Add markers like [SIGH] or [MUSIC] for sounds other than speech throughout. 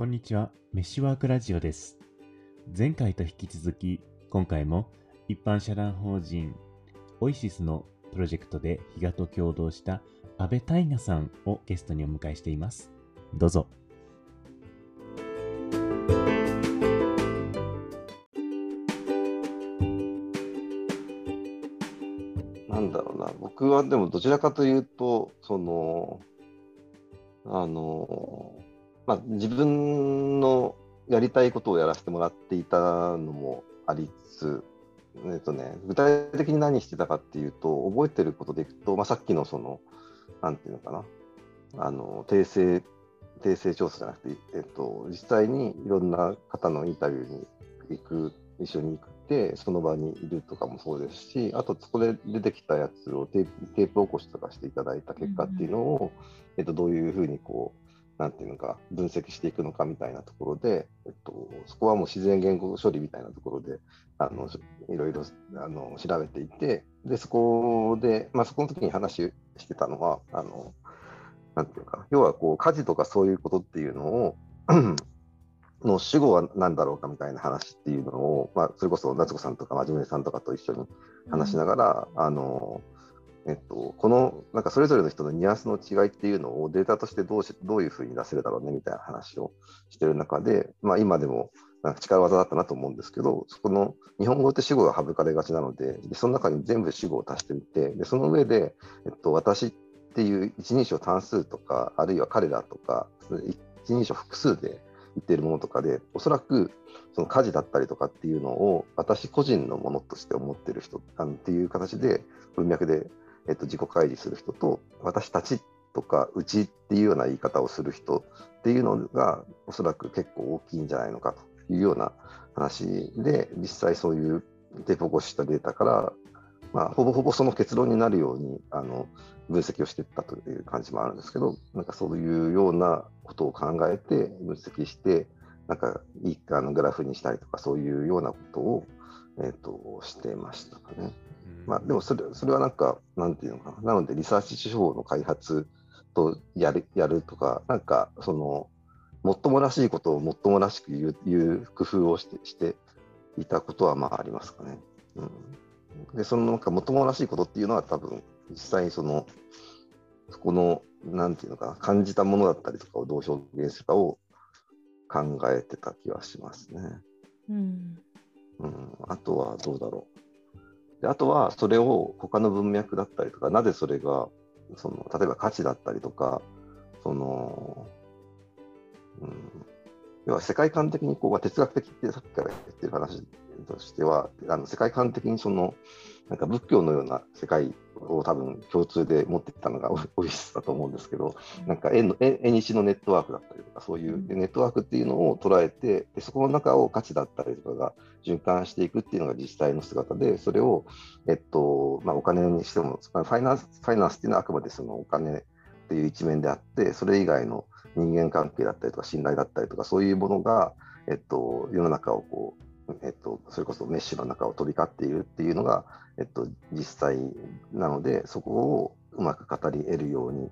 こんにちは、メッシュワークラジオです。前回と引き続き、今回も一般社団法人オイシスのプロジェクトで比嘉と共同した安倍大我さんをゲストにお迎えしています。どうぞ。なんだろうな、僕はでもどちらかというと、その、あの、まあ、自分のやりたいことをやらせてもらっていたのもありつつ、えっとね、具体的に何してたかっていうと、覚えてることでいくと、まあ、さっきのその、なんていうのかな、あの、訂正、訂正調査じゃなくて、えっと、実際にいろんな方のインタビューに行く、一緒に行って、その場にいるとかもそうですし、あとそこで出てきたやつをテープ起こしとかしていただいた結果っていうのを、えっと、どういうふうにこう、なんていうのか、分析していくのかみたいなところで、えっと、そこはもう自然言語処理みたいなところで、あのいろいろあの調べていて、で、そこで、まあ、そこの時に話してたのは、あの、なんていうか、要はこう、家事とかそういうことっていうのを、[CLEARS THROAT] の主語は何だろうかみたいな話っていうのを、まあ、それこそ夏子さんとか真面目さんとかと一緒に話しながら、あの、えっと、このなんかそれぞれの人のニュアンスの違いっていうのをデータとしてどうしどういうふうに出せるだろうねみたいな話をしてる中で、まあ、今でもなんか力技だったなと思うんですけど、そこの日本語って主語が省かれがちなので、でその中に全部主語を足してみて、でその上で、えっと、私っていう一人称単数とか、あるいは彼らとか、一人称複数で言っているものとかで、おそらくその家事だったりとかっていうのを私個人のものとして思ってる人っていう形で文脈で、えっと、自己開示する人と私たちとかうちっていうような言い方をする人っていうのがおそらく結構大きいんじゃないのかというような話で実際そういうデポコしたデータから、まあ、ほぼほぼその結論になるようにあの分析をしていったという感じもあるんですけどなんかそういうようなことを考えて分析してなんかいいあのグラフにしたりとかそういうようなことを、えーと、してましたかね。まあ、でもそれそれはなんか、なんていうのかな、なのでリサーチ手法の開発とやるやるとか、なんかその、もっともらしいことをもっともらしく言ういう工夫をしてしていたことはまあありますかね。うん、で、そのなんかもっともらしいことっていうのは多分、実際にその、そこの、なんていうのかな、感じたものだったりとかをどう表現するかを考えてた気はしますね。うん、うん、あとはどうだろう。であとはそれを他の文脈だったりとか、なぜそれがその例えば価値だったりとか、そのうん、要は世界観的にこう哲学的ってさっきから言ってる話としては、あの世界観的にそのなんか仏教のような世界を多分共通で持っていたのがオイシスだと思うんですけど、なんか絵の絵絵西のネットワークだったりとか、そういうネットワークっていうのを捉えて、でそこの中を価値だったりとかが循環していくっていうのが実際の姿で、それを、えっとまあ、お金にしても、ファイナンスファイナンスっていうのはあくまでそのお金っていう一面であって、それ以外の人間関係だったりとか、信頼だったりとか、そういうものが、えっと、世の中をこう、えっと、それこそメッシュの中を飛び交っているっていうのが、えっと、実際なので、そこをうまく語り得るようにっ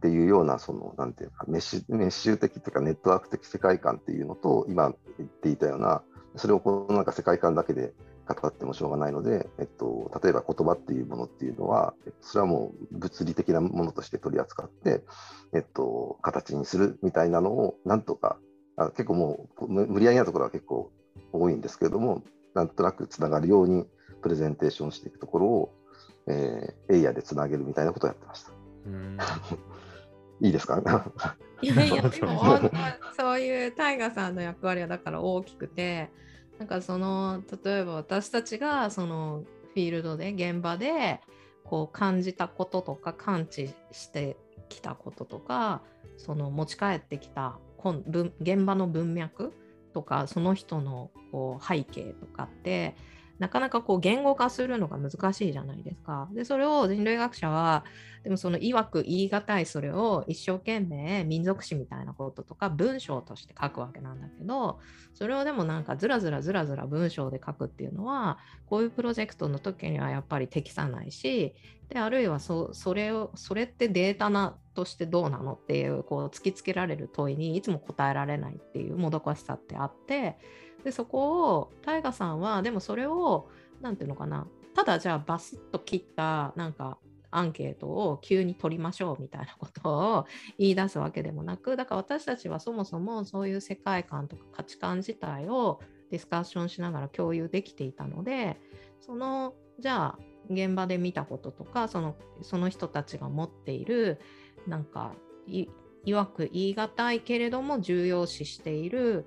ていうような、その、なんていうか、メッシュメッシュ的というか、ネットワーク的世界観っていうのと、今言っていたような、それをこうなんか世界観だけで語ってもしょうがないので、えっと、例えば言葉っていうものっていうのは、それはもう物理的なものとして取り扱って、えっと、形にするみたいなのを、なんとか、あ結構もう無理やりなところは結構多いんですけれども、なんとなくつながるようにプレゼンテーションしていくところを、えー、エイヤでつなげるみたいなことをやってました。[LAUGHS] いいですか？いやいや、[LAUGHS] でもそういうタイガさんの役割はだから大きくて、なんかその例えば私たちがそのフィールドで現場でこう感じたこととか感知してきたこととかその持ち帰ってきた現場の文脈とかその人のこう背景とかってなかなかこう言語化するのが難しいじゃないですか。でそれを人類学者はでもその曰く言い難いそれを一生懸命民族史みたいなこととか文章として書くわけなんだけどそれをでもなんかずらずらずらずら文章で書くっていうのはこういうプロジェクトの時にはやっぱり適さないしであるいはそそれをそれってデータなとしてどうなのっていうこう突きつけられる問いにいつも答えられないっていうもどかしさってあってでそこをタイガさんはでもそれを何て言うのかなただじゃあバスッと切ったなんかアンケートを急に取りましょうみたいなことを言い出すわけでもなくだから私たちはそもそもそういう世界観とか価値観自体をディスカッションしながら共有できていたのでそのじゃあ現場で見たこととかそのその人たちが持っているなんかいいわく言い難いけれども重要視している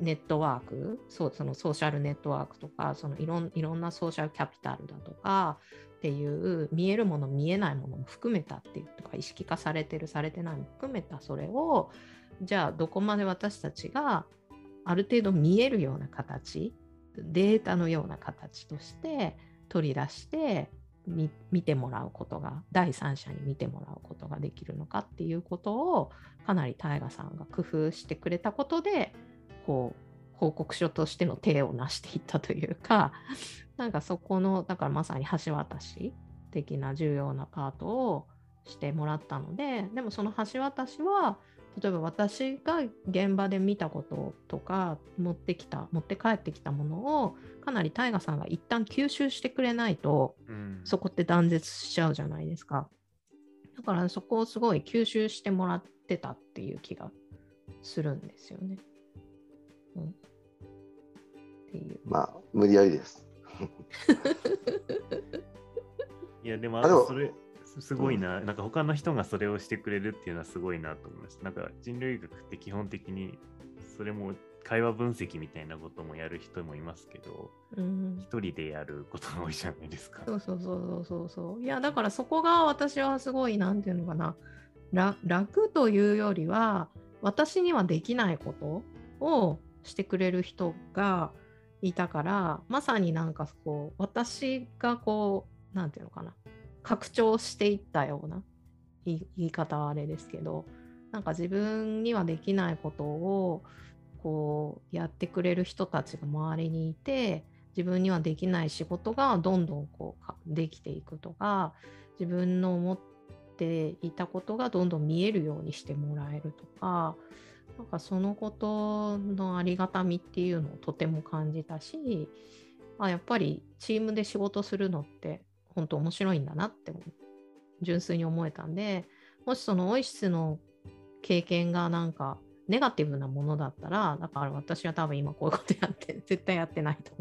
ネットワークそうそのソーシャルネットワークとかそのいろんいろんなソーシャルキャピタルだとかっていう見えるもの見えないものも含めたっていうとか意識化されてるされてないも含めたそれをじゃあどこまで私たちがある程度見えるような形データのような形として取り出して見てもらうことが第三者に見てもらうことができるのかっていうことをかなり大河さんが工夫してくれたことでこう報告書としての手を成していったというか [LAUGHS] なんかそこのだからまさに橋渡し的な重要なパートをしてもらったのででもその橋渡しは例えば私が現場で見たこととか持ってきた持って帰ってきたものをかなり大河さんが一旦吸収してくれないと、うん、そこって断絶しちゃうじゃないですかだからそこをすごい吸収してもらってたっていう気がするんですよね。うん、っていうまあ無理やりです。いやでもあとそれすごいな、うん、なんか他の人がそれをしてくれるっていうのはすごいなと思いました。なんか人類学って基本的にそれも会話分析みたいなこともやる人もいますけど、うん、一人でやることが多いじゃないですか。そうそうそうそうそういやだからそこが私はすごいなんていうのかな楽というよりは私にはできないことをしてくれる人がいたからまさになんかこう私がこうなんていうのかな拡張していったような言い方はあれですけどなんか自分にはできないことをこうやってくれる人たちが周りにいて自分にはできない仕事がどんどんこうできていくとか自分の思っていたことがどんどん見えるようにしてもらえるとかなんかそのことのありがたみっていうのをとても感じたしあやっぱりチームで仕事するのって本当面白いんだなって純粋に思えたんでもしそのオイシスの経験がなんかネガティブなものだったらだから私は多分今こういうことやって絶対やってないと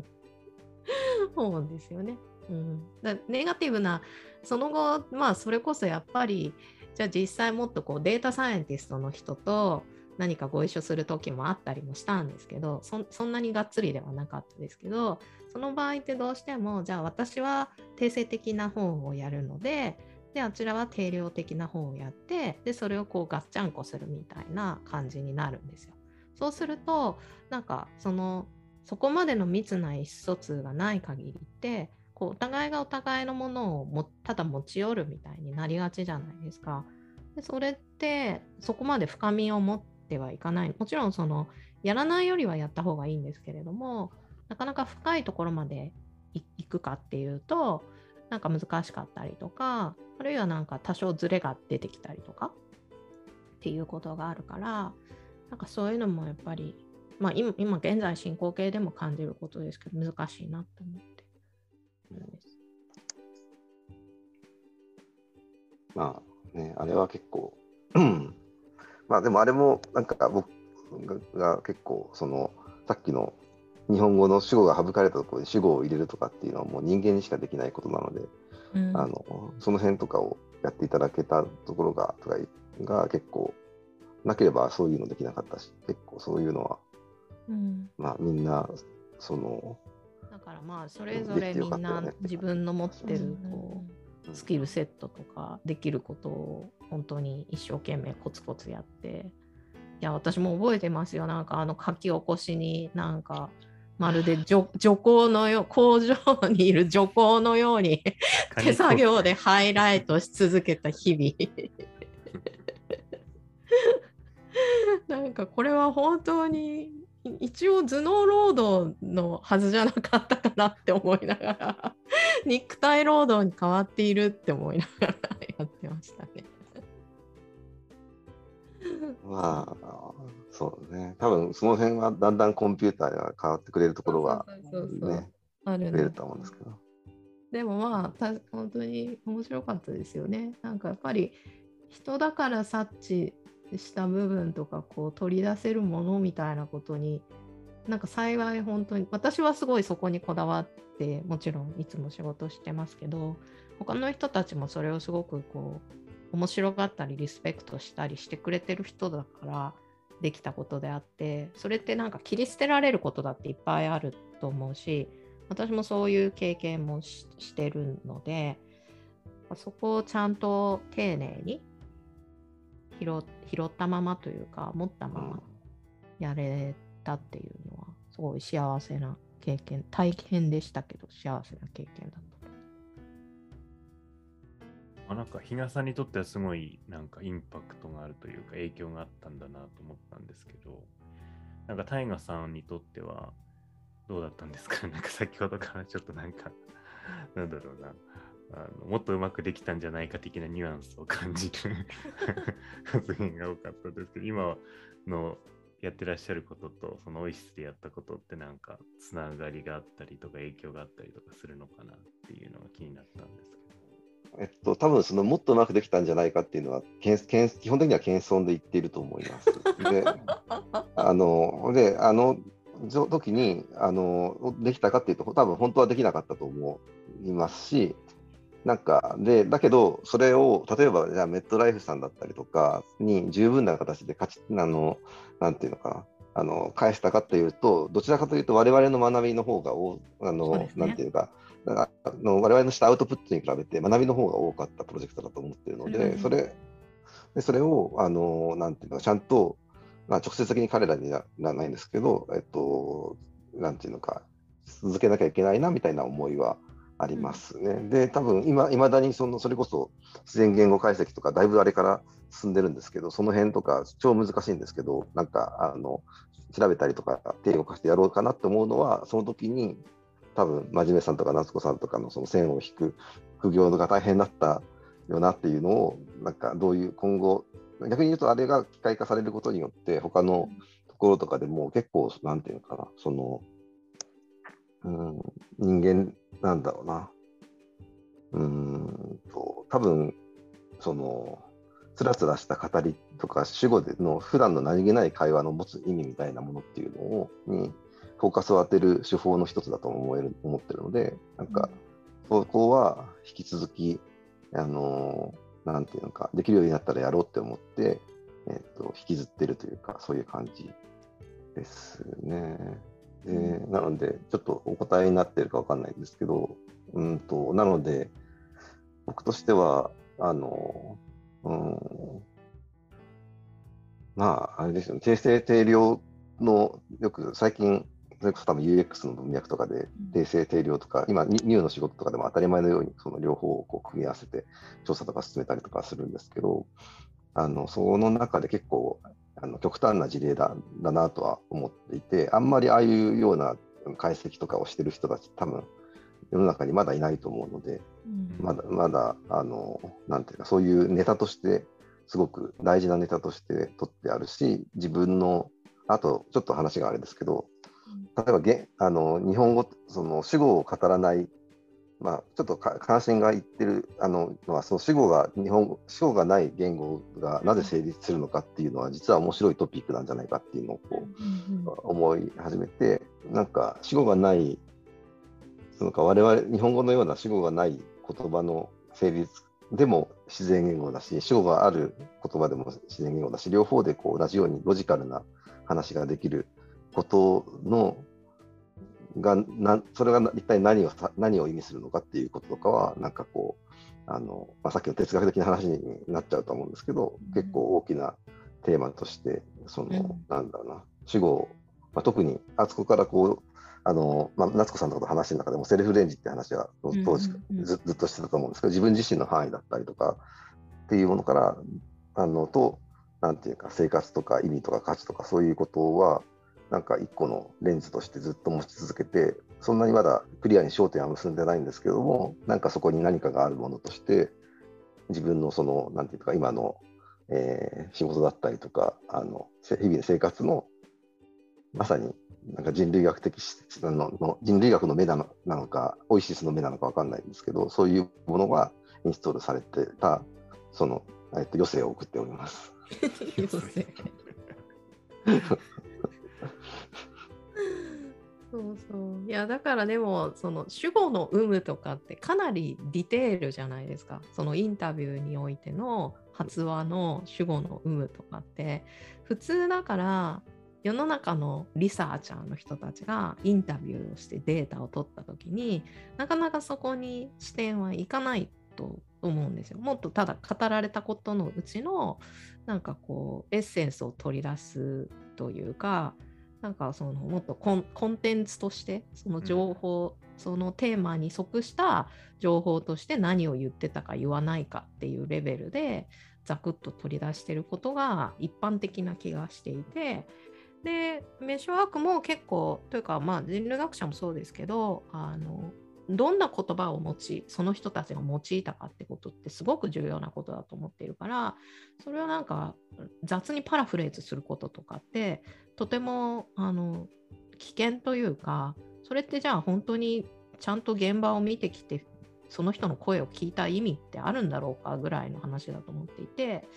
思うんですよね。うん、だネガティブなその後まあそれこそやっぱりじゃあ実際もっとこうデータサイエンティストの人と何かご一緒する時もあったりもしたんですけどそんなにがっつりではなかったですけどその場合ってどうしてもじゃあ私は定性的な方をやるのでであちらは定量的な方をやってでそれをこうガッチャンコするみたいな感じになるんですよ。そうするとなんかそのそこまでの密な意思疎通がない限りってこうお互いがお互いのものをもただ持ち寄るみたいになりがちじゃないですか。でそれってそこまで深みを持ってはいかない。もちろんそのやらないよりはやった方がいいんですけれどもなかなか深いところまで行くかっていうとなんか難しかったりとかあるいはなんか多少ずれが出てきたりとかっていうことがあるからなんかそういうのもやっぱりまあ今今現在進行形でも感じることですけど難しいなと思って。まあねあれは結構まあでもあれもなんか僕が結構そのさっきの日本語の主語が省かれたところに主語を入れるとかっていうのはもう人間にしかできないことなので、うん、あのその辺とかをやっていただけたところがとかが結構なければそういうのできなかったし結構そういうのは、うん、まあみんなそのだからまあそれぞれみんな自分の持ってるこうスキルセットとかできることを本当に一生懸命コツコツやって。いや私も覚えてますよ。なんかあの書き起こしになんかまるで [LAUGHS] 女女工のよ工場にいる女工のように [LAUGHS] 手作業でハイライトし続けた日々。[LAUGHS] なんかこれは本当に一応頭脳労働のはずじゃなかったかなって思いながら [LAUGHS] 肉体労働に変わっているって思いながらやってましたね。まあ、そうね。多分その辺はだんだんコンピューターが変わってくれるところはそうそうそうそうね、あるると思うんですけど。でもまあた本当に面白かったですよね。なんかやっぱり人だから察知した部分とかこう取り出せるものみたいなことになんか幸い本当に私はすごいそこにこだわってもちろんいつも仕事してますけど他の人たちもそれをすごくこう面白がったりリスペクトしたりしてくれてる人だからできたことであってそれってなんか切り捨てられることだっていっぱいあると思うし私もそういう経験もししてるのでそこをちゃんと丁寧に拾拾ったままというか持ったままやれたっていうのはすごい幸せな経験大変でしたけど幸せな経験だった。まあ、なんか比嘉さんにとってはすごいなんかインパクトがあるというか影響があったんだなと思ったんですけどなんかタイガさんにとってはどうだったんですか？[LAUGHS] なんか先ほどからちょっとなんかなんだろうなあのもっとうまくできたんじゃないか的なニュアンスを感じる発言が多かったですけど今のやってらっしゃることとそのオイシスでやったことってなんかつながりがあったりとか影響があったりとかするのかなっていうのが気になったんですけど。えっと、多分そのもっとうまくできたんじゃないかっていうのは、けんけん基本的には謙遜で言っていると思います。で、あの、で、あのその時にあのできたかっていうと、多分本当はできなかったと思いますし、なんか、で、だけど、それを、例えば、じゃあ、メットライフさんだったりとかに十分な形で勝ち、あの、なんていうのかな、あの、返したかというと、どちらかというと、我々の学びの方がお、あの、ね。なんていうか、あの我々のしたアウトプットに比べて学びの方が多かったプロジェクトだと思っているのうんで、それでそれをあのなんていうのちゃんと、まあ、直接的に彼らにはならないんですけど、えっと、なんていうのか、続けなきゃいけないなみたいな思いはありますね。で、多分今、いまだにそのそれこそ自然言語解析とか、だいぶあれから進んでるんですけど、その辺とか超難しいんですけど、なんかあの調べたりとか、手を貸してやろうかなって思うのは、その時に多分真面目さんとか夏子さんとかのその線を引く副業が大変だったよなっていうのを、なんかどういう今後、逆に言うとあれが機械化されることによって、他のところとかでも結構、なんていうのかな、その、うん、人間なんだろうな。うーんと、多分その、つらつらした語りとか、主語での普段の何気ない会話の持つ意味みたいなものっていうのをにフォーカスを当てる手法の一つだと思える思ってるので、なんか、そこは引き続き、あのなんていうのか、できるようになったらやろうって思って、えっと引きずってるというか、そういう感じですね。でなので、ちょっとお答えになってるかわかんないんですけど、うんと、なので、僕としては、あの、うん、まあ、あれですよね、定性定量の、よく最近、それこそ多分 UX の文脈とかで、定性定量とか、今、ニニューの仕事とかでも当たり前のように、その両方をこう組み合わせて調査とか進めたりとかするんですけど、あのその中で結構あの極端な事例だだなとは思っていて、あんまりああいうような解析とかをしてる人たち、多分世の中にまだいないと思うので、うん。まだまだあのなんていうかそういうネタとしてすごく大事なネタとして取ってあるし自分のあとちょっと話があれですけど例えばげあの日本語その主語を語らないまあちょっとか関心がいってるあののはその主語が日本語主語がない言語がなぜ成立するのかっていうのは実は面白いトピックなんじゃないかっていうのをこう思い始めて、なんか主語がない、そのか我々日本語のような主語がない言葉の成立でも自然言語だし、主語がある言葉でも自然言語だし、両方でこう同じようにロジカルな話ができることのがなそれが一体何をさ何を意味するのかっていうこととかは、なんかこう、あのまあ、さっきの哲学的な話になっちゃうと思うんですけど、結構大きなテーマとして、その、うん。なんだろうな、主語を、まあ、特にあそこからこう、あのまあ、夏子さんとかと話してる中でもセルフレンジって話は当時うんうん。うんずずっとしてたと思うんですけど、自分自身の範囲だったりとかっていうものから、あのと、なんていうか、生活とか意味とか価値とかそういうことは、なんか一個のレンズとしてずっと持ち続けて、そんなにまだクリアに焦点は結んでないんですけども、なんかそこに何かがあるものとして、自分のその、なんていうか、今のえー仕事だったりとか、あのせ日々の生活のまさになんか人類学的しのの人類学の目なのなのか、オイシスの目なのかわかんないんですけど、そういうものがインストールされてた、その、えっと、余生を送っております。[LAUGHS] [LAUGHS] [LAUGHS] そうそう。いやだからでもその主語の有無とかってかなりディテールじゃないですか。そのインタビューにおいての発話の主語の有無とかって。普通だから世の中のリサーチャーの人たちがインタビューをしてデータを取った時になかなかそこに視点はいかないと思うんですよ。もっとただ語られたことのうちのなんかこうエッセンスを取り出すというかなんかそのもっとコンコンテンツとしてその情報、そのテーマに即した情報として何を言ってたか言わないかっていうレベルでザクッと取り出してることが一般的な気がしていてでメッシュワークも結構というかまあ人類学者もそうですけどあのどんな言葉を用いその人たちが用いたかってことってすごく重要なことだと思っているからそれをなんか雑にパラフレーズすることとかってとてもあの危険というかそれってじゃあ本当にちゃんと現場を見てきてその人の声を聞いた意味ってあるんだろうかぐらいの話だと思っていて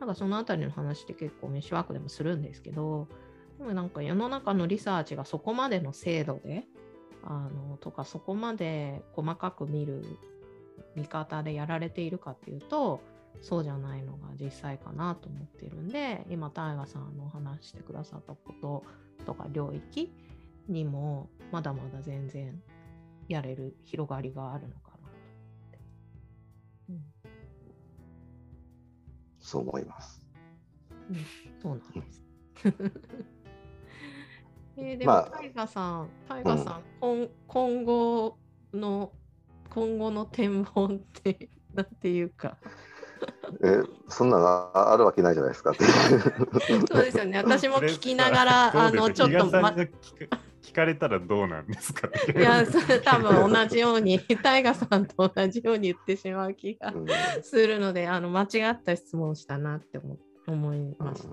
なんかそのあたりの話って結構メッシュワークでもするんですけどでもなんか世の中のリサーチがそこまでの精度であのとかそこまで細かく見る見方でやられているかっていうとそうじゃないのが実際かなと思っているんで今大河さんの話してくださったこととか領域にもまだまだ全然やれる広がりがあるのかなと思って。うん [LAUGHS] そう思います。うん、そうなんです。[LAUGHS] えーでまあも、タイガさん、タイガさん、今今後の今後の展望って [LAUGHS] なんていうか、[LAUGHS] えそんなのああるわけないじゃないですかって。[LAUGHS] そうですよね。私も聞きながら、あのちょっと、ま、ま、聞か聞かれたらどうなんですかいや、それ多分同じように、タイガさんと同じように言ってしまう気がうんするので、あの間違った質問をしたなって思思いました。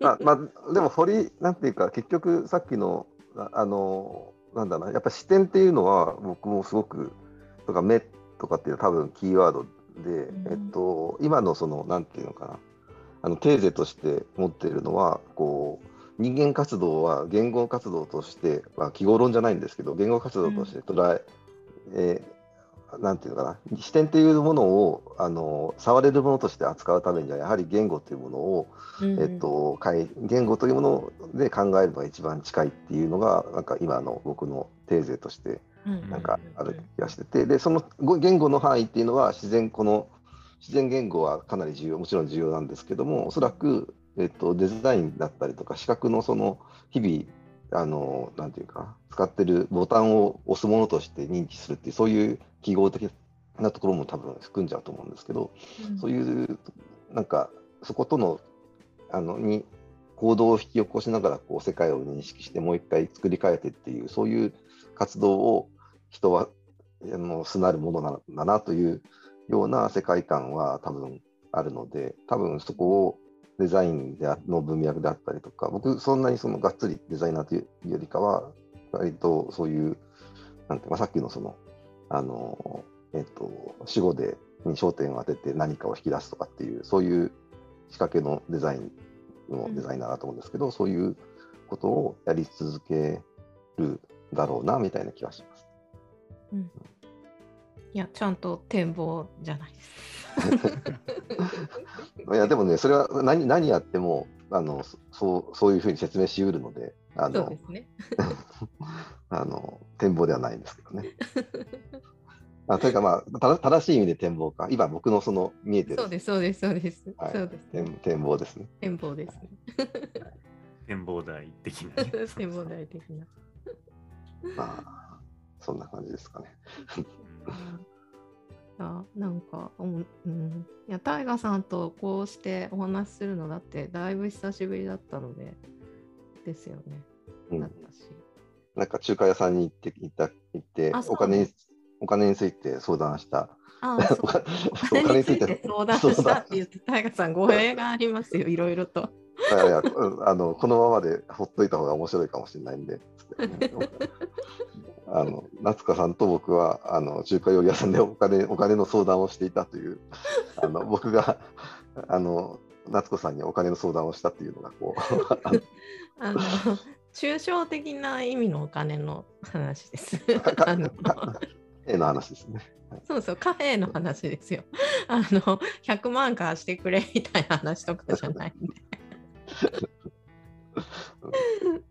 まあまあ、でも堀なんていうか結局さっきのああのなんだろうなやっぱ視点っていうのは僕もすごくとか目とかっていうのは多分キーワードで、うん。えっと、今のそのなんていうのかな。あのテーゼとして持っているのはこう人間活動は言語活動として、まあ、記号論じゃないんですけど言語活動として捉え、えーなんていうのかな。視点っていうものをあの触れるものとして扱うためにはやはり言語というものをえっと、言語というもので考えるのが一番近いっていうのがなんか今の僕のテーゼとしてうんなんかある気がしててでそのご言語の範囲っていうのは自然この自然言語はかなり重要もちろん重要なんですけどもおそらく、えっと、デザインだったりとか視覚のその日々あのなんていうか使ってるボタンを押すものとして認知するっていうそういう記号的なところも多分含んじゃうと思うんですけど、そういうなんかそことのあのに行動を引き起こしながらこう世界を認識してもう一回作り変えてっていうそういう活動を人はあのすなるものなんだなというような世界観は多分あるので多分そこをデザインでの文脈であったりとか僕そんなにそのがっつりデザイナーというよりかは割とそういうなんて、まあ、さっきのそのあのえっと死後でに焦点を当てて何かを引き出すとかっていうそういう仕掛けのデザインのデザイナーだと思うんですけど、そういうことをやり続けるだろうなみたいな気がします。いや、ちゃんと展望じゃないです。[LAUGHS] いやでもねそれは何何やってもあのそそうそういうふうに説明しうるのであそうのですね。[LAUGHS] あの展望ではないんですけどね。あというかまあた正しい意味で展望か今僕のその見えてるそうです、そうです、そうです。はいそうです、展展望ですね。展望ですね。展望台的なね。[LAUGHS] 展望台的な。まあそんな感じですかね。[LAUGHS] あなんか、うん、うん、いや、タイガさんとこうしてお話しするのだって、だいぶ久しぶりだったので、ですよね。うんだったし。なんか中華屋さんに行って行った行ってお金にお金について相談した。ああ、[LAUGHS] そうお金について相談したって言って、タイガさん、語弊がありますよ、いろいろと。いやいやうんあのこのままでほっといた方が面白いかもしれないんで、あの夏香さんと僕はあの中華料理屋さんでお金お金の相談をしていたという、あの僕があの夏子さんにお金の相談をしたっていうのがこう [LAUGHS] あの抽象的な意味のお金の話です。あの絵の話ですね。そうそう、カフェの話ですよ。あの、100万貸してくれみたいな話とかじゃないんで。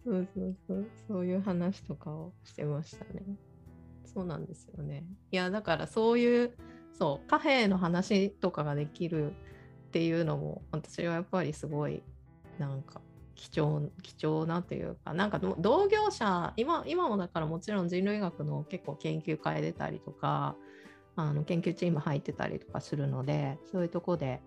そうそうそう、そういう話とかをしてましたね。そうなんですよね。いや、だからそういう、そう、カフェの話とかができるっていうのも、私はやっぱりすごい、なんか、貴重貴重なというかなんか同業者今今もだからもちろん人類学の結構研究会出たりとかあの研究チーム入ってたりとかするのでそういうとこで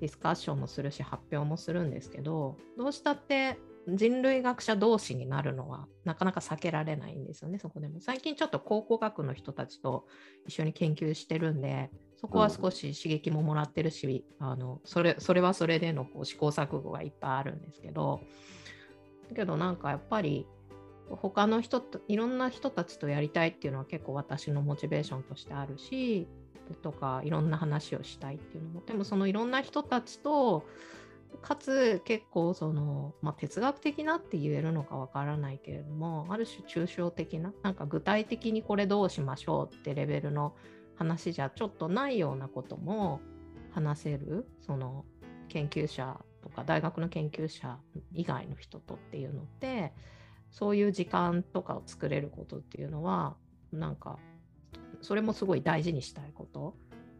ディスカッションもするし発表もするんですけどどうしたって人類学者同士になるのはなかなか避けられないんですよねそこでも。最近ちょっと考古学の人たちと一緒に研究してるんでそこは少し刺激ももらってるし、あのそれそれはそれでのこう試行錯誤がいっぱいあるんですけどだけどなんかやっぱり他の人といろんな人たちとやりたいっていうのは結構私のモチベーションとしてあるしとかいろんな話をしたいっていうのもでもそのいろんな人たちとかつ結構その、まあ、哲学的なって言えるのかわからないけれどもある種抽象的ななんか具体的にこれどうしましょうってレベルの話じゃちょっとないようなことも話せるその研究者とか大学の研究者以外の人とっていうのってそういう時間とかを作れることっていうのはなんかそれもすごい大事にしたいこと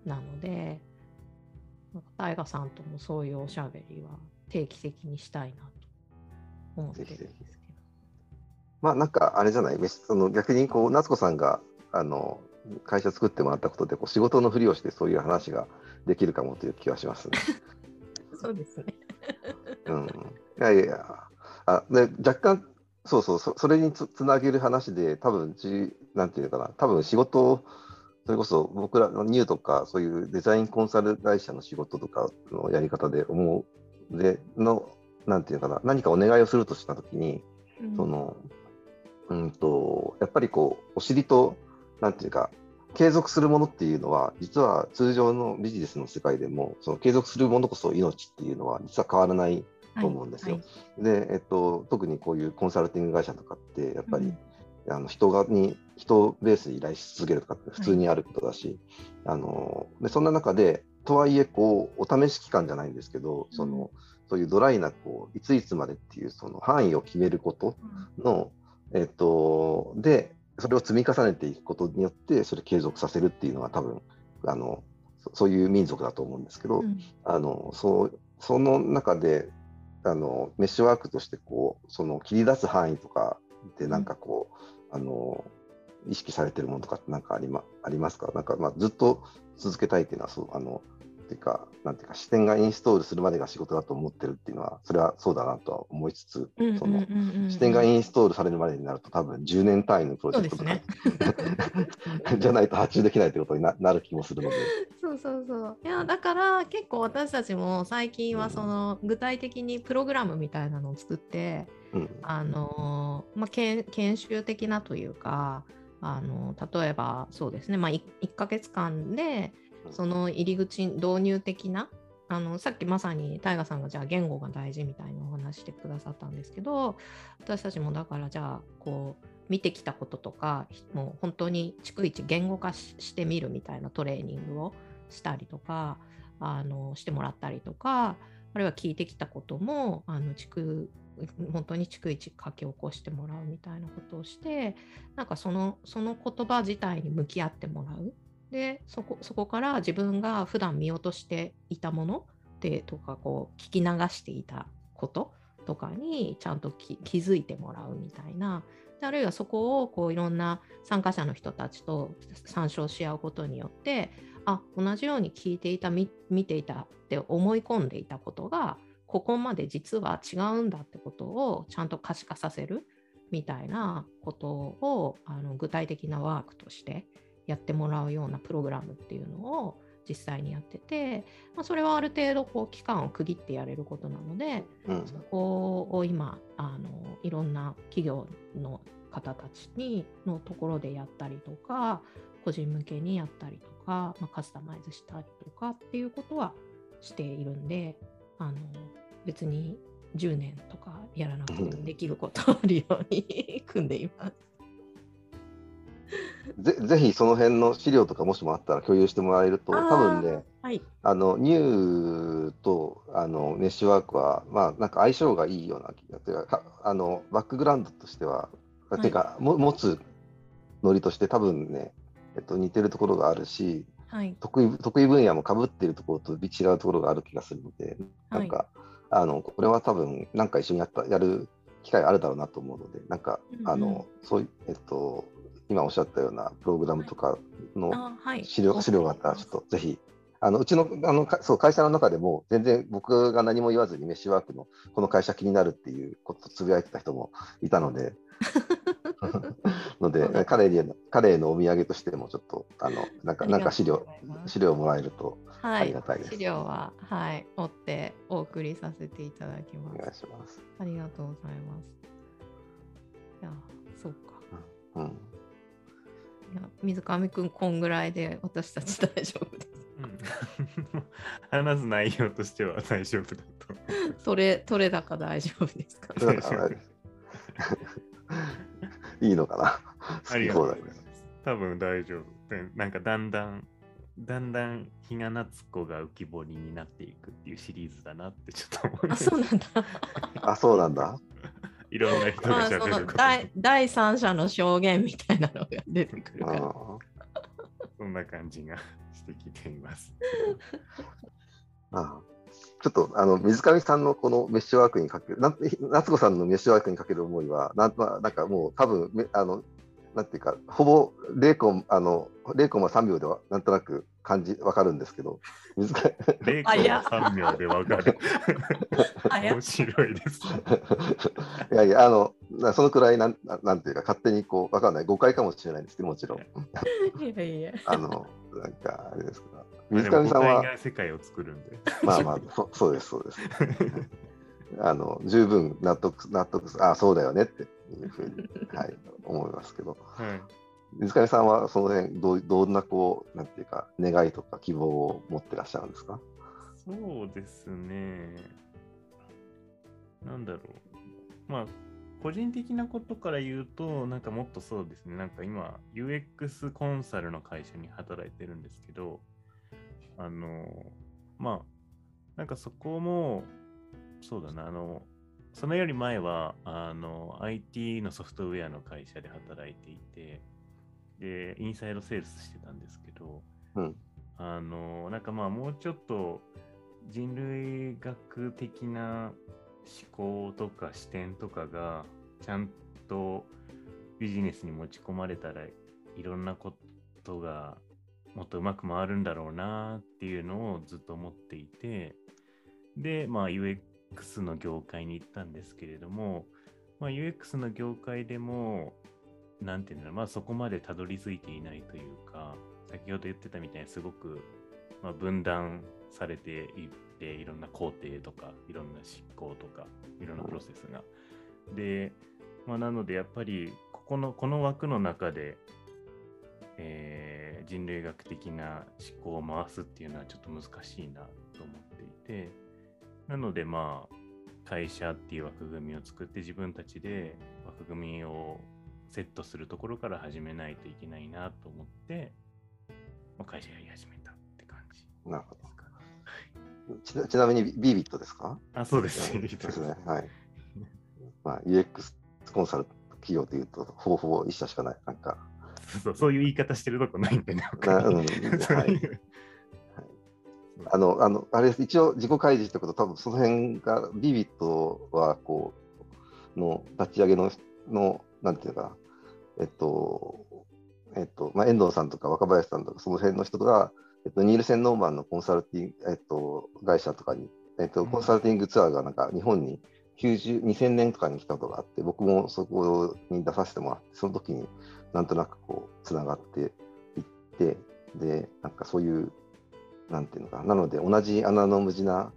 なので大河さんともそういうおしゃべりは定期的にしたいなと思ってるんですけど。まあなんかあれじゃない？その逆にこう夏子さんがあの会社作ってもらったことでこう仕事のふりをしてそういう話ができるかもという気はしますね。[LAUGHS] そうですね。[LAUGHS] うん、いやいやあで若干そうそうそそれにつつなげる話で多分ちなんていうのかな。多分仕事をそれこそ僕らのニューとかそういうデザインコンサル会社の仕事とかのやり方で思う。でのなんていうのかな。何かお願いをするとしたときに、うん。そのうんとやっぱりこうお尻となんていうか継続するものっていうのは実は通常のビジネスの世界でもその継続するものこそ命っていうのは実は変わらないと思うんですよ。はい。で、えっと、特にこういうコンサルティング会社とかってやっぱり、うんあの人がに人ベースに依頼し続けるとかって普通にあることだし、あのでそんな中でとはいえこうお試し期間じゃないんですけど、そのそういうドライなこういついつまでっていうその範囲を決めることの、えっと、でそれを積み重ねていくことによってそれ継続させるっていうのは多分あのそそういう民族だと思うんですけど、うん。あのそうその中であのメッシュワークとしてこうその切り出す範囲とかでなんかこう、あの意識されてるものとかってなんかあり,、ま、ありますか？なんか、まあ、ずっと続けたいっていうのはそうあのっていうかなんていうか視点がインストールするまでが仕事だと思ってるっていうのはそれはそうだなとは思いつつ、その視点がインストールされるまでになると多分10年単位のプロジェクトとか、[LAUGHS] じゃないと発注できないってことにななる気もするので。そうそうそう。いやだから結構私たちも最近はその具体的にプログラムみたいなのを作って、うん。あのまあ、研研修的なというかあの例えばそうですね、まあ、1, 1ヶ月間でその入り口導入的なあのさっきまさに大河さんがじゃあ言語が大事みたいなお話してくださったんですけど私たちもだからじゃあこう見てきたこととかもう本当に逐一言語化ししてみるみたいなトレーニングをしたりとかあのしてもらったりとかあるいは聞いてきたこともあの逐本当に逐一書き起こしてもらうみたいなことをしてなんかそのその言葉自体に向き合ってもらう。でそこそこから自分が普段見落としていたものでとかこう聞き流していたこととかにちゃんと気づいてもらうみたいな。であるいはそこをこういろんな参加者の人たちと参照し合うことによってあ同じように聞いていた見ていたって思い込んでいたことがここまで実は違うんだってことをちゃんと可視化させるみたいなことをあの具体的なワークとしてやってもらうようなプログラムっていうのを実際にやってて、まあ、それはある程度こう期間を区切ってやれることなので、うんそこを今あのいろんな企業の方たちにのところでやったりとか個人向けにやったりとか、まあ、カスタマイズしたりとかっていうことはしているんであの別に10年とかやらなくてもできることをあるように組んでいます。ぜ [LAUGHS] ぜひその辺の資料とかもしもあったら共有してもらえると、多分ね、はい、あのニューとあのメッシュワークは、まあ、なんか相性がいいような気がていうかかあのバックグラウンドとしては、い。ていうかも持つノリとして多分ね、えっと、似てるところがあるしはい、得意得意分野もかぶっているところと違うところがある気がするのでなんか、あのこれは多分なんか一緒にやったやる機会あるだろうなと思うのでなんか、うんうん。あのそういうえっと今おっしゃったようなプログラムとかのあはい、資料資料があったら、ちょっとぜひ、あのうちのあのかそう会社の中でも、全然僕が何も言わずに、メッシュワークのこの会社気になるっていうことをつぶやいてた人もいたので、[LAUGHS] [LAUGHS] ので彼への彼へのお土産としても、ちょっとあのなんかなんか資料資料もらえるとあはいりがたいです。資料は、はい、追ってお送りさせていただきまお願いす。します。ありがとうございます。いや、そうか。うん、いや水上くん、こんぐらいで私たち大丈夫です。うん [LAUGHS] 話す内容としては大丈夫だと。[LAUGHS] 取れ、取れ高大丈夫ですか、それだからいいのかな。[LAUGHS] ありがとうございます。多分大丈夫。でなんかだんだん、だんだん日が夏子が浮き彫りになっていくっていうシリーズだなってちょっと思いあ、ます。そうなんだ。[LAUGHS] あ、そうなんだ。いろんな人がまあ、その喋ること第第三者の証言みたいなのが出てくるから。あそんな感じがしてきています。[LAUGHS] あちょっとあの水上さんのこのメッシュワークにかける、なん夏子さんのメッシュワークにかける思いは、なんまあなんかもう多分めあのなんていうか、ほぼ0コンあの0コンマ3秒ではなんとなく感じわかるんですけど、水上0あいや3秒でわかる。面白いです。[LAUGHS] いやいや、あのなそのくらいなんななんていうか、勝手にこうわかんない、誤解かもしれないんですけど、もちろん。いやいや。あのなんかあれですから、まあ水上さんは、が世界を作るんで。まあまあ、そそうです、そうです。[LAUGHS] あの十分納得、納得す、あそうだよねっていうふうに、はい、思いますけど、はい。水上さんはその辺どう、どんなこう、なんていうか、願いとか希望を持ってらっしゃるんですか？そうですね。なんだろう。まあ、個人的なことから言うと、なんかもっとそうですね。なんか今、UX コンサルの会社に働いてるんですけど、あの、まあ、なんかそこも、そうだな、あの、そのより前は、あの、IT のソフトウェアの会社で働いていて、で、インサイドセールスしてたんですけど、うん。あの、なんかまあもうちょっと人類学的な思考とか視点とかがちゃんとビジネスに持ち込まれたらいろんなことがもっとうまく回るんだろうなっていうのをずっと思っていてでまあ UX の業界に行ったんですけれども、まあ、UX の業界でもなんていうんだろうまあそこまでたどり着いていないというか先ほど言ってたみたいにすごく、まあ、分断されていっていろんな工程とかいろんな執行とかいろんなプロセスが。で、まあ、なのでやっぱりここのこの枠の中で、えー人類学的な思考を回すっていうのはちょっと難しいなと思っていてなのでまあ会社っていう枠組みを作って自分たちで枠組みをセットするところから始めないといけないなと思って、まあ、会社やり始めたって感じなるほ。ど。ちなちなみにビビットですか？あ、そうです。ですね。はい。まあ、UX コンサル企業というと、ほぼほぼ一社しかない。なんか、そうそういう言い方してるとこないんでね。なうんはい。あの、あの、あれ一応自己開示ってこと、多分その辺が、ビビットは、こう、の立ち上げの、の、なんていうかな、えっと、えっと、まあ、遠藤さんとか若林さんとか、その辺の人が、えっと、ニールセン・ノーマンのコンサルティング、えっと、会社とかに、えっと、うん。コンサルティングツアーがなんか日本に90 2000年とかに来たことがあって、僕もそこに出させてもらって、その時になんとなくこう、つながっていって、で、なんかそういう、なんていうのかな、なので同じ穴の無地な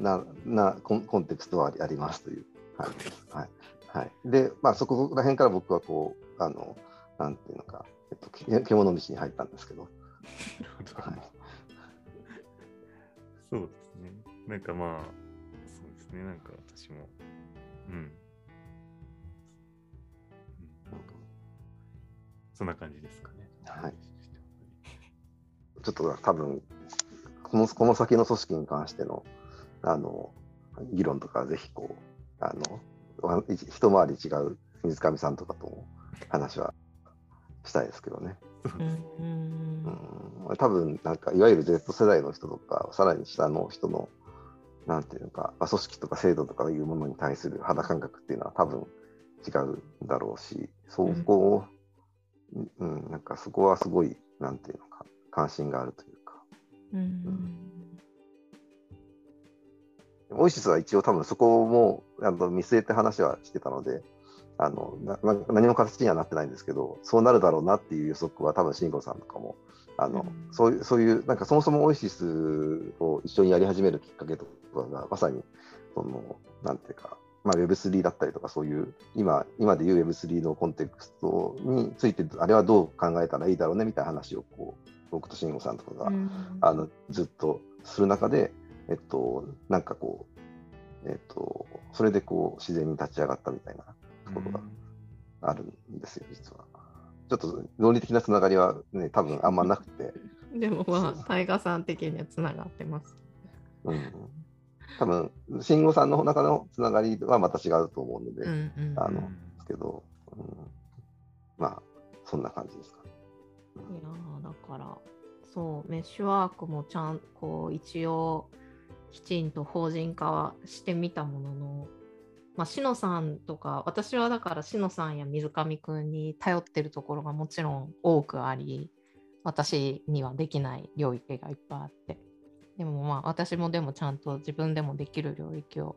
ななコンコンテクストはありますという感じです。はいはい、で、まあ、そこら辺から僕はこう、あのなんていうのか、えっと、獣道に入ったんですけど。はい、そうですね。なんかまあ、そうですね、なんか私も、うん。そんな感じですかね。はい。ちょっと多分この、この先の組織に関しての、あの、議論とか、ぜひこう、あの、一回り違う水上さんとかとも話はしたいですけどね。うん、多分なんかいわゆる Z 世代の人とかさらに下の人のなんていうのか、まあ、組織とか制度とかいうものに対する肌感覚っていうのは多分違うだろうしそこを、うん、うん、なんかそこはすごいなんていうのか関心があるというか。うん、うんオイシスは一応多分そこもあの見据えて話はしてたので、あのな何も形にはなってないんですけど、そうなるだろうなっていう予測は多分慎吾さんとかも、あの、うん、そういう、そういう、なんかそもそもオイシスを一緒にやり始めるきっかけとかが、まさに、その、なんていうか、まあ、Web3 だったりとか、そういう、今、今でいう Web3 のコンテクストについて、あれはどう考えたらいいだろうねみたいな話を、こう、僕と慎吾さんとかが、うん、あのずっとする中で、えっと、なんかこう、えっと、それでこう自然に立ち上がったみたいなところがあるんですよ、実は。ちょっと論理的なつながりはね、多分あんまなくて。[LAUGHS] でもまあ、大河さん的にはつながってます。うん。多分、慎吾さんの中のつながりはまた違うと思うので、うんうん、あの、ですけど、うん、まあ、そんな感じですか。いやだから、そう、メッシュワークもちゃん、こう、一応、きちんと法人化はしてみたものの、まあ、しのさんとか私はだからしのさんや水上くんに頼ってるところがもちろん多くあり私にはできない領域がいっぱいあってでもまあ私もでもちゃんと自分でもできる領域を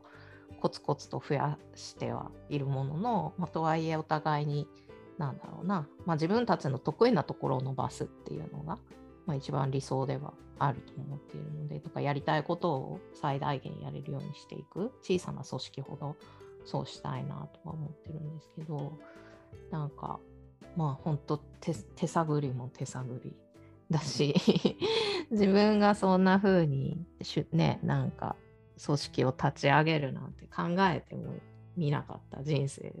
コツコツと増やしてはいるものの、まあ、とはいえお互いになんだろうな、まあ、自分たちの得意なところを伸ばすっていうのが、まあ、一番理想ではあると思っているのでとかやりたいことを最大限やれるようにしていく小さな組織ほどそうしたいなとは思ってるんですけどなんかまあ本当手手探りも手探りだし自分がそんな風にねなんか組織を立ち上げるなんて考えてもみなかった人生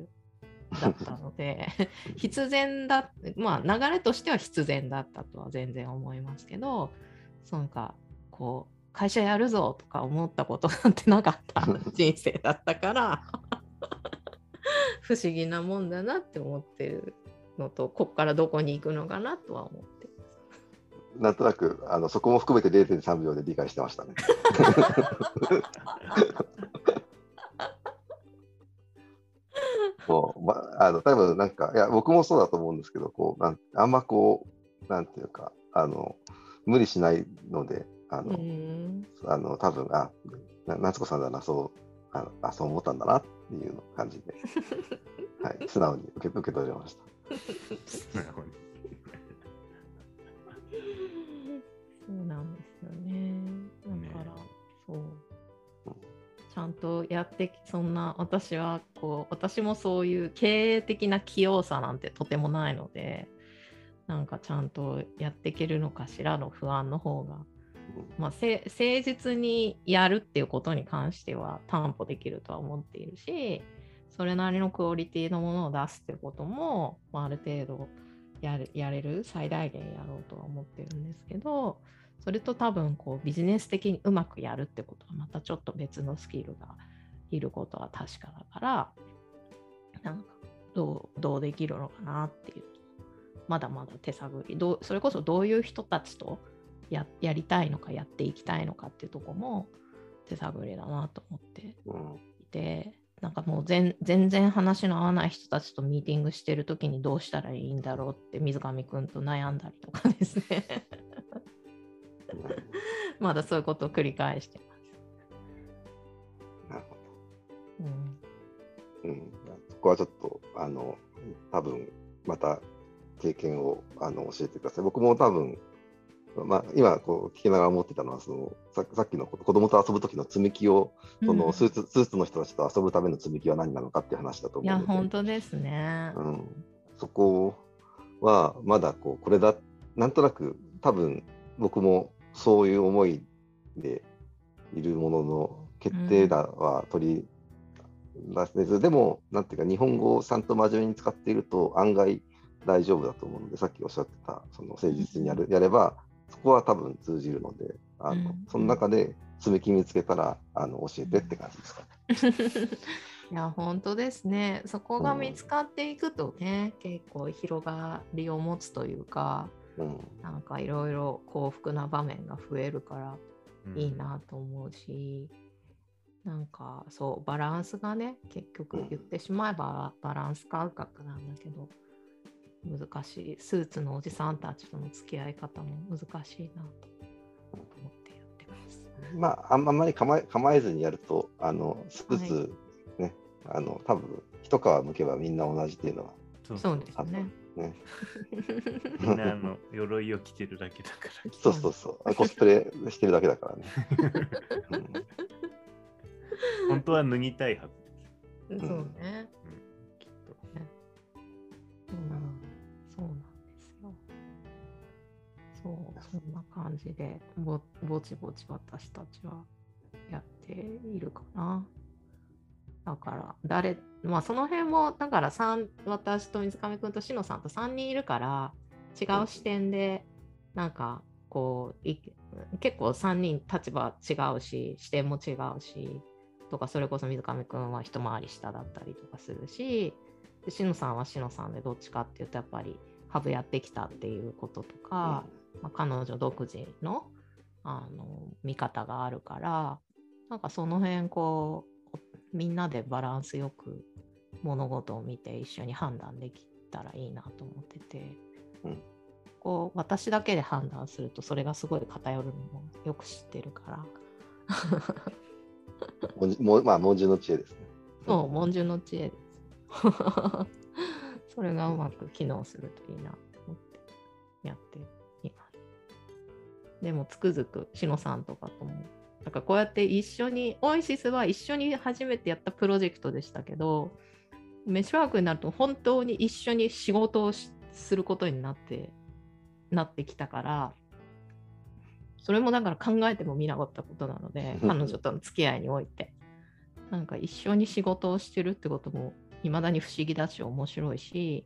だったので必然だまあ流れとしては必然だったとは全然思いますけどなんかこう会社やるぞとか思ったことなんてなかった [LAUGHS] 人生だったから不思議なもんだなって思ってるのとこっからどこに行くのかなとは思ってなんとなくあのそこも含めて0.3秒で理解してましたね。[LAUGHS] こうまあの多分なんかいや僕もそうだと思うんですけどこうなんあんまこうなんていうかあの無理しないのであのあの多分あ夏子さんだなそうああそう思ったんだなっていう感じで、[LAUGHS] はい、素直に受け受け取りました。[LAUGHS] なるほどとやってそんな私はこう私もそういう経営的な器用さなんてとてもないのでなんかちゃんとやっていけるのかしらの不安の方が、まあ、誠実にやるっていうことに関しては担保できるとは思っているしそれなりのクオリティのものを出すっていうことも、まあ、ある程度やるやれる最大限やろうとは思ってるんですけどそれと多分こうビジネス的にうまくやるってことはまたちょっと別のスキルがいることは確かだからなんかどうどうできるのかなっていうまだまだ手探り。どうそれこそどういう人たちとややりたいのかやっていきたいのかっていうとこも手探りだなと思っていて、うん、なんかもう全然話の合わない人たちとミーティングしてる時にどうしたらいいんだろうって水上くんと悩んだりとかですねまだそういうことを繰り返してます。なるほど。うん。うん、そこはちょっと、あの、多分また経験をあの教えてください。僕も多分、まあ、今こう聞きながら思ってたのはそのささっきの子供と遊ぶ時の積み木をそのスーツ、うん、スーツの人たちと遊ぶための積み木は何なのかっていう話だと思うのでいや本当ですね、うん、そこはまだこうこれだなんとなく多分僕もそういう思いでいるものの決定打は取り出せず、うん、でもなんていうか日本語をちゃんと真面目に使っていると案外大丈夫だと思うのでさっきおっしゃってたその誠実にやるやればそこは多分通じるのであの、うん、その中で積み木見つけたらあの教えてって感じですか、ね。[LAUGHS] いや本当ですね。そこが見つかっていくとね、うん、結構広がりを持つというか、うん、なんかいろいろ幸福な場面が増えるからいいなと思うし、うん、なんかそうバランスがね結局言ってしまえばバランス感覚なんだけど難しい。スーツのおじさんたちとの付き合い方も難しいなと思ってやってます。まああんまり構え構えずにやるとあのスーツね、はい、あの多分一皮むけばみんな同じっていうのはそうですね。ねみんなあの鎧を着てるだけだから。[LAUGHS] そうそうそう。コスプレしてるだけだからね。うん、本当は脱ぎたいはずです。そうね。うん、きっと。ね、うん、そうなんですよ。そう、そんな感じでぼ、ぼちぼち私たちはやっているかな。だから誰まあその辺もだから私と水上君と篠さんと3人いるから違う視点でなんかこう結構3人立場違うし視点も違うしとかそれこそ水上君は一回り下だったりとかするしで篠さんは篠さんでどっちかっていうとやっぱりハブやってきたっていうこととか、うん、まあ、彼女独自のあの見方があるからなんかその辺こうみんなでバランスよく物事を見て一緒に判断できたらいいなと思ってて、うん、こう私だけで判断するとそれがすごい偏るのもよく知ってるから。もまあ文殊の知恵ですね。そう文殊の知恵です。[LAUGHS] それがうまく機能するといいなと思ってやっています。でもつくづくしのさんとかともだからこうやって一緒にオイシスは一緒に初めてやったプロジェクトでしたけどメッシュワークになると本当に一緒に仕事をすることになってなってきたからそれもだから考えてもみなかったことなので彼女との付き合いにおいて。なんか一緒に仕事をしてるってこともいまだに不思議だし面白いし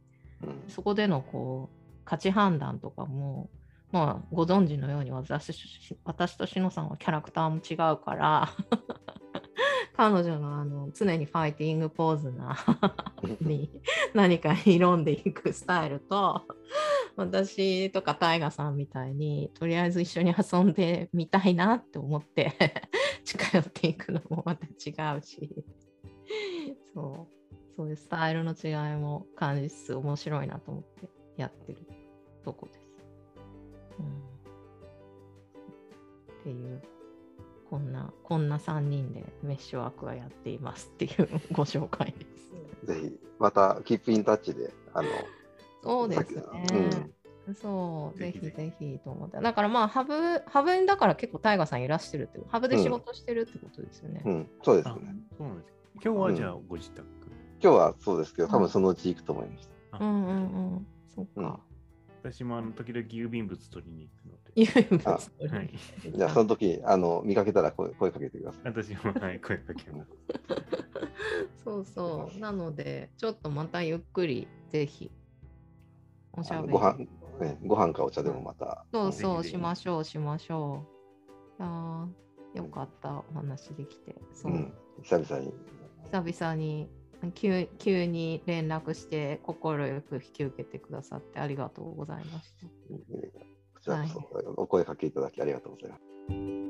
そこでのこう価値判断とかもまあ、ご存知のように私私としのさんはキャラクターも違うから [LAUGHS] 彼女のあの常にファイティングポーズなに何かに挑んでいくスタイルと私とかタイガさんみたいにとりあえず一緒に遊んでみたいなって思って [LAUGHS] 近寄っていくのもまた違うしそうそういうスタイルの違いも感じつつ面白いなと思ってやってるとこです。っていうこんなこんな3人でメッシュワークはやっていますっていうご紹介です。ぜひまたキープインタッチであのそうですね。うん、そうぜひぜひと思ってだからまあハブハブだから結構タイガさんいらしてるってハブで仕事してるってことですよね。うん、うん、そうですね。そうなんです今日はじゃあご自宅、今日はそうですけど多分そのうち行くと思います。うんうんうん。そっか。私もあの時々郵便物取りに行くので。郵便物取りに、はい、じゃあその時あの見かけたら声声かけてください。私も、はい、声かけます。そうそう。なので、ちょっとまたゆっくりぜひおしゃべり。ご飯、ね、ご飯かお茶でもまた。そうそう、しましょう、しましょう。あよかった、お話できて。そう、うん、久々に。久々に急急に連絡して心よく引き受けてくださってありがとうございました。こちらこそ、はい、お声かけいただきありがとうございます。